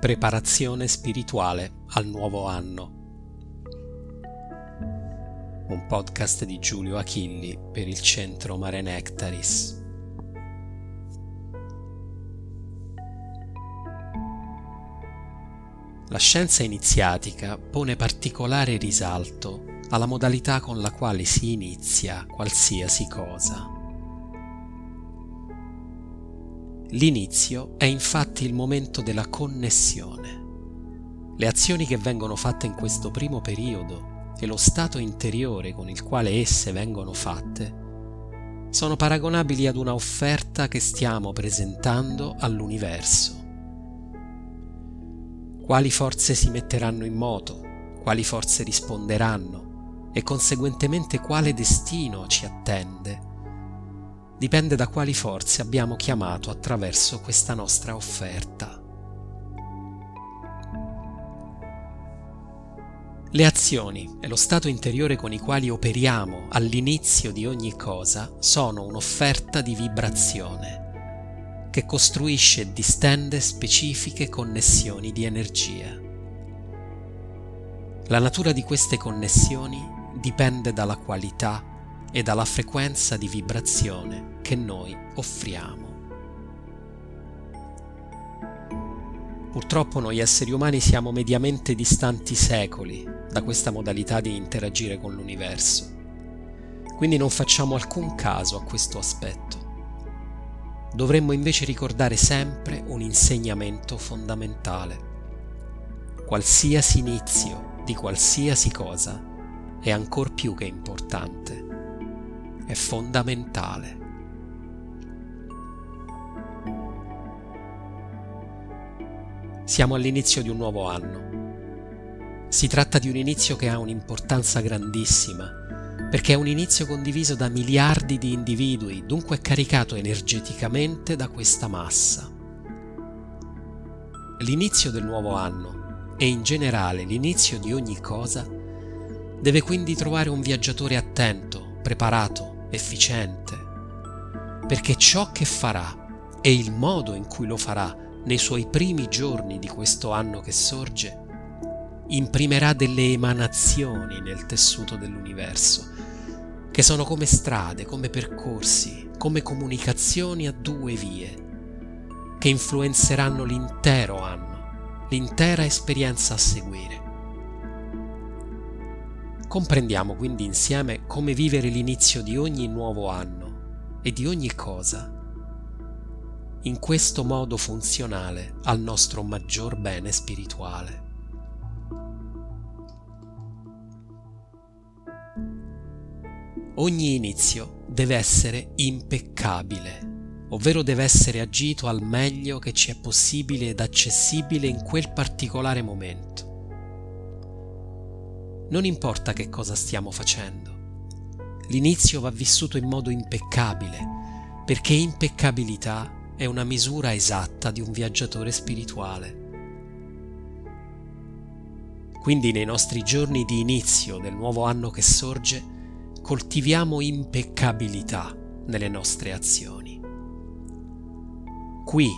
Preparazione spirituale al nuovo anno. Un podcast di Giulio Achilli per il centro Mare Nectaris. La scienza iniziatica pone particolare risalto alla modalità con la quale si inizia qualsiasi cosa. L'inizio è infatti il momento della connessione. Le azioni che vengono fatte in questo primo periodo e lo stato interiore con il quale esse vengono fatte sono paragonabili ad una offerta che stiamo presentando all'universo. Quali forze si metteranno in moto, quali forze risponderanno e conseguentemente quale destino ci attende dipende da quali forze abbiamo chiamato attraverso questa nostra offerta. Le azioni e lo stato interiore con i quali operiamo all'inizio di ogni cosa sono un'offerta di vibrazione che costruisce e distende specifiche connessioni di energia. La natura di queste connessioni dipende dalla qualità e dalla frequenza di vibrazione che noi offriamo. Purtroppo noi esseri umani siamo mediamente distanti secoli da questa modalità di interagire con l'universo, quindi non facciamo alcun caso a questo aspetto. Dovremmo invece ricordare sempre un insegnamento fondamentale. Qualsiasi inizio di qualsiasi cosa è ancor più che importante è fondamentale. Siamo all'inizio di un nuovo anno. Si tratta di un inizio che ha un'importanza grandissima, perché è un inizio condiviso da miliardi di individui, dunque caricato energeticamente da questa massa. L'inizio del nuovo anno e in generale l'inizio di ogni cosa deve quindi trovare un viaggiatore attento, preparato, efficiente, perché ciò che farà e il modo in cui lo farà nei suoi primi giorni di questo anno che sorge imprimerà delle emanazioni nel tessuto dell'universo, che sono come strade, come percorsi, come comunicazioni a due vie, che influenzeranno l'intero anno, l'intera esperienza a seguire. Comprendiamo quindi insieme come vivere l'inizio di ogni nuovo anno e di ogni cosa in questo modo funzionale al nostro maggior bene spirituale. Ogni inizio deve essere impeccabile, ovvero deve essere agito al meglio che ci è possibile ed accessibile in quel particolare momento non importa che cosa stiamo facendo. L'inizio va vissuto in modo impeccabile, perché impeccabilità è una misura esatta di un viaggiatore spirituale. Quindi nei nostri giorni di inizio del nuovo anno che sorge, coltiviamo impeccabilità nelle nostre azioni. Qui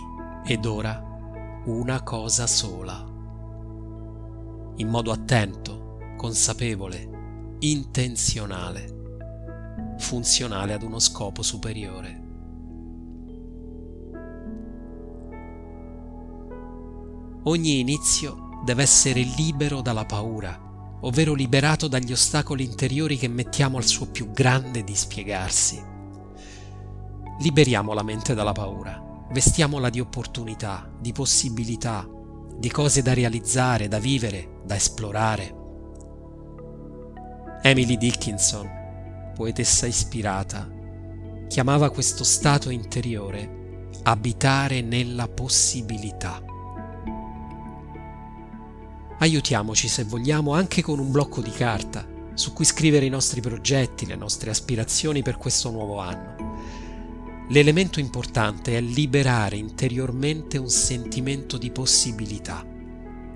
ed ora una cosa sola. In modo attento, consapevole, intenzionale, funzionale ad uno scopo superiore. Ogni inizio deve essere libero dalla paura, ovvero liberato dagli ostacoli interiori che mettiamo al suo più grande dispiegarsi. Liberiamo la mente dalla paura, vestiamola di opportunità, di possibilità, di cose da realizzare, da vivere, da esplorare. Emily Dickinson, poetessa ispirata, chiamava questo stato interiore abitare nella possibilità. Aiutiamoci se vogliamo anche con un blocco di carta su cui scrivere i nostri progetti, le nostre aspirazioni per questo nuovo anno. L'elemento importante è liberare interiormente un sentimento di possibilità,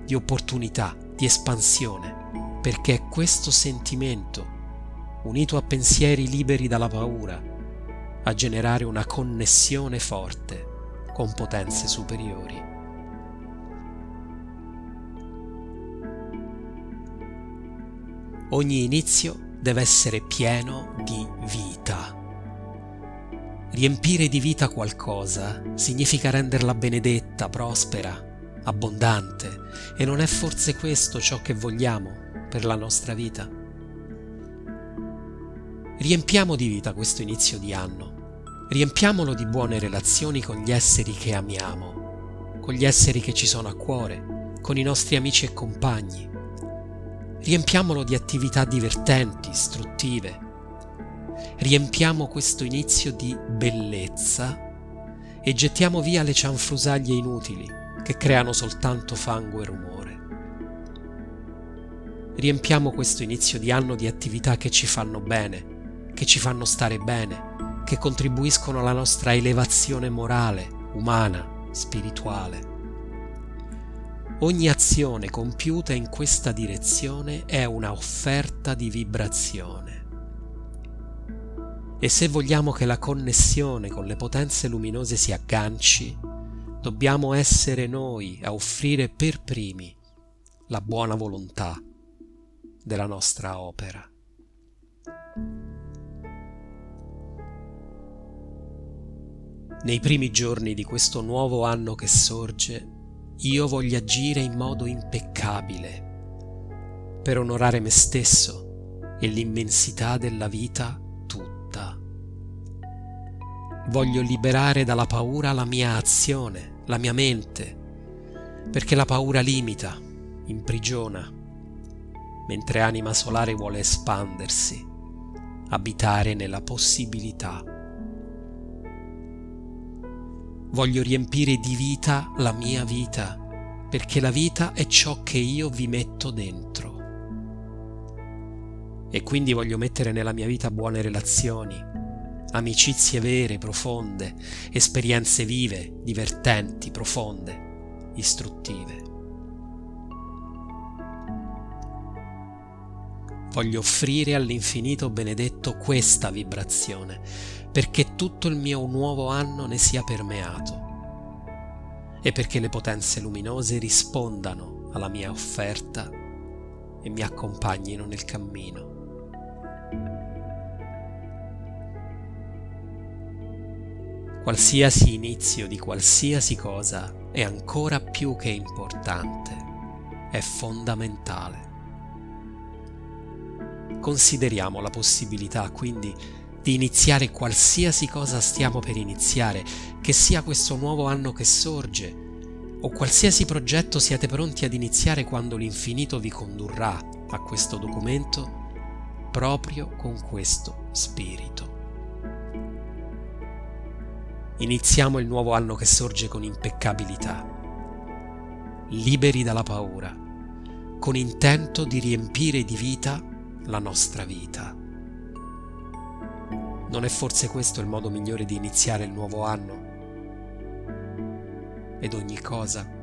di opportunità, di espansione perché è questo sentimento, unito a pensieri liberi dalla paura, a generare una connessione forte con potenze superiori. Ogni inizio deve essere pieno di vita. Riempire di vita qualcosa significa renderla benedetta, prospera, abbondante, e non è forse questo ciò che vogliamo per la nostra vita? Riempiamo di vita questo inizio di anno, riempiamolo di buone relazioni con gli esseri che amiamo, con gli esseri che ci sono a cuore, con i nostri amici e compagni. Riempiamolo di attività divertenti, istruttive, riempiamo questo inizio di bellezza e gettiamo via le cianfrusaglie inutili che creano soltanto fango e rumore. Riempiamo questo inizio di anno di attività che ci fanno bene, che ci fanno stare bene, che contribuiscono alla nostra elevazione morale, umana, spirituale. Ogni azione compiuta in questa direzione è una offerta di vibrazione. E se vogliamo che la connessione con le potenze luminose si agganci, dobbiamo essere noi a offrire per primi la buona volontà della nostra opera. Nei primi giorni di questo nuovo anno che sorge, io voglio agire in modo impeccabile per onorare me stesso e l'immensità della vita Voglio liberare dalla paura la mia azione, la mia mente, perché la paura limita, imprigiona, mentre anima solare vuole espandersi, abitare nella possibilità. Voglio riempire di vita la mia vita, perché la vita è ciò che io vi metto dentro. E quindi voglio mettere nella mia vita buone relazioni, amicizie vere, profonde, esperienze vive, divertenti, profonde, istruttive. Voglio offrire all'infinito benedetto questa vibrazione, perché tutto il mio nuovo anno ne sia permeato e perché le potenze luminose rispondano alla mia offerta e mi accompagnino nel cammino. Qualsiasi inizio di qualsiasi cosa è ancora più che importante, è fondamentale. Consideriamo la possibilità quindi di iniziare qualsiasi cosa stiamo per iniziare, che sia questo nuovo anno che sorge, o qualsiasi progetto siate pronti ad iniziare quando l'infinito vi condurrà a questo documento, proprio con questo spirito. Iniziamo il nuovo anno che sorge con impeccabilità, liberi dalla paura, con intento di riempire di vita la nostra vita. Non è forse questo il modo migliore di iniziare il nuovo anno? Ed ogni cosa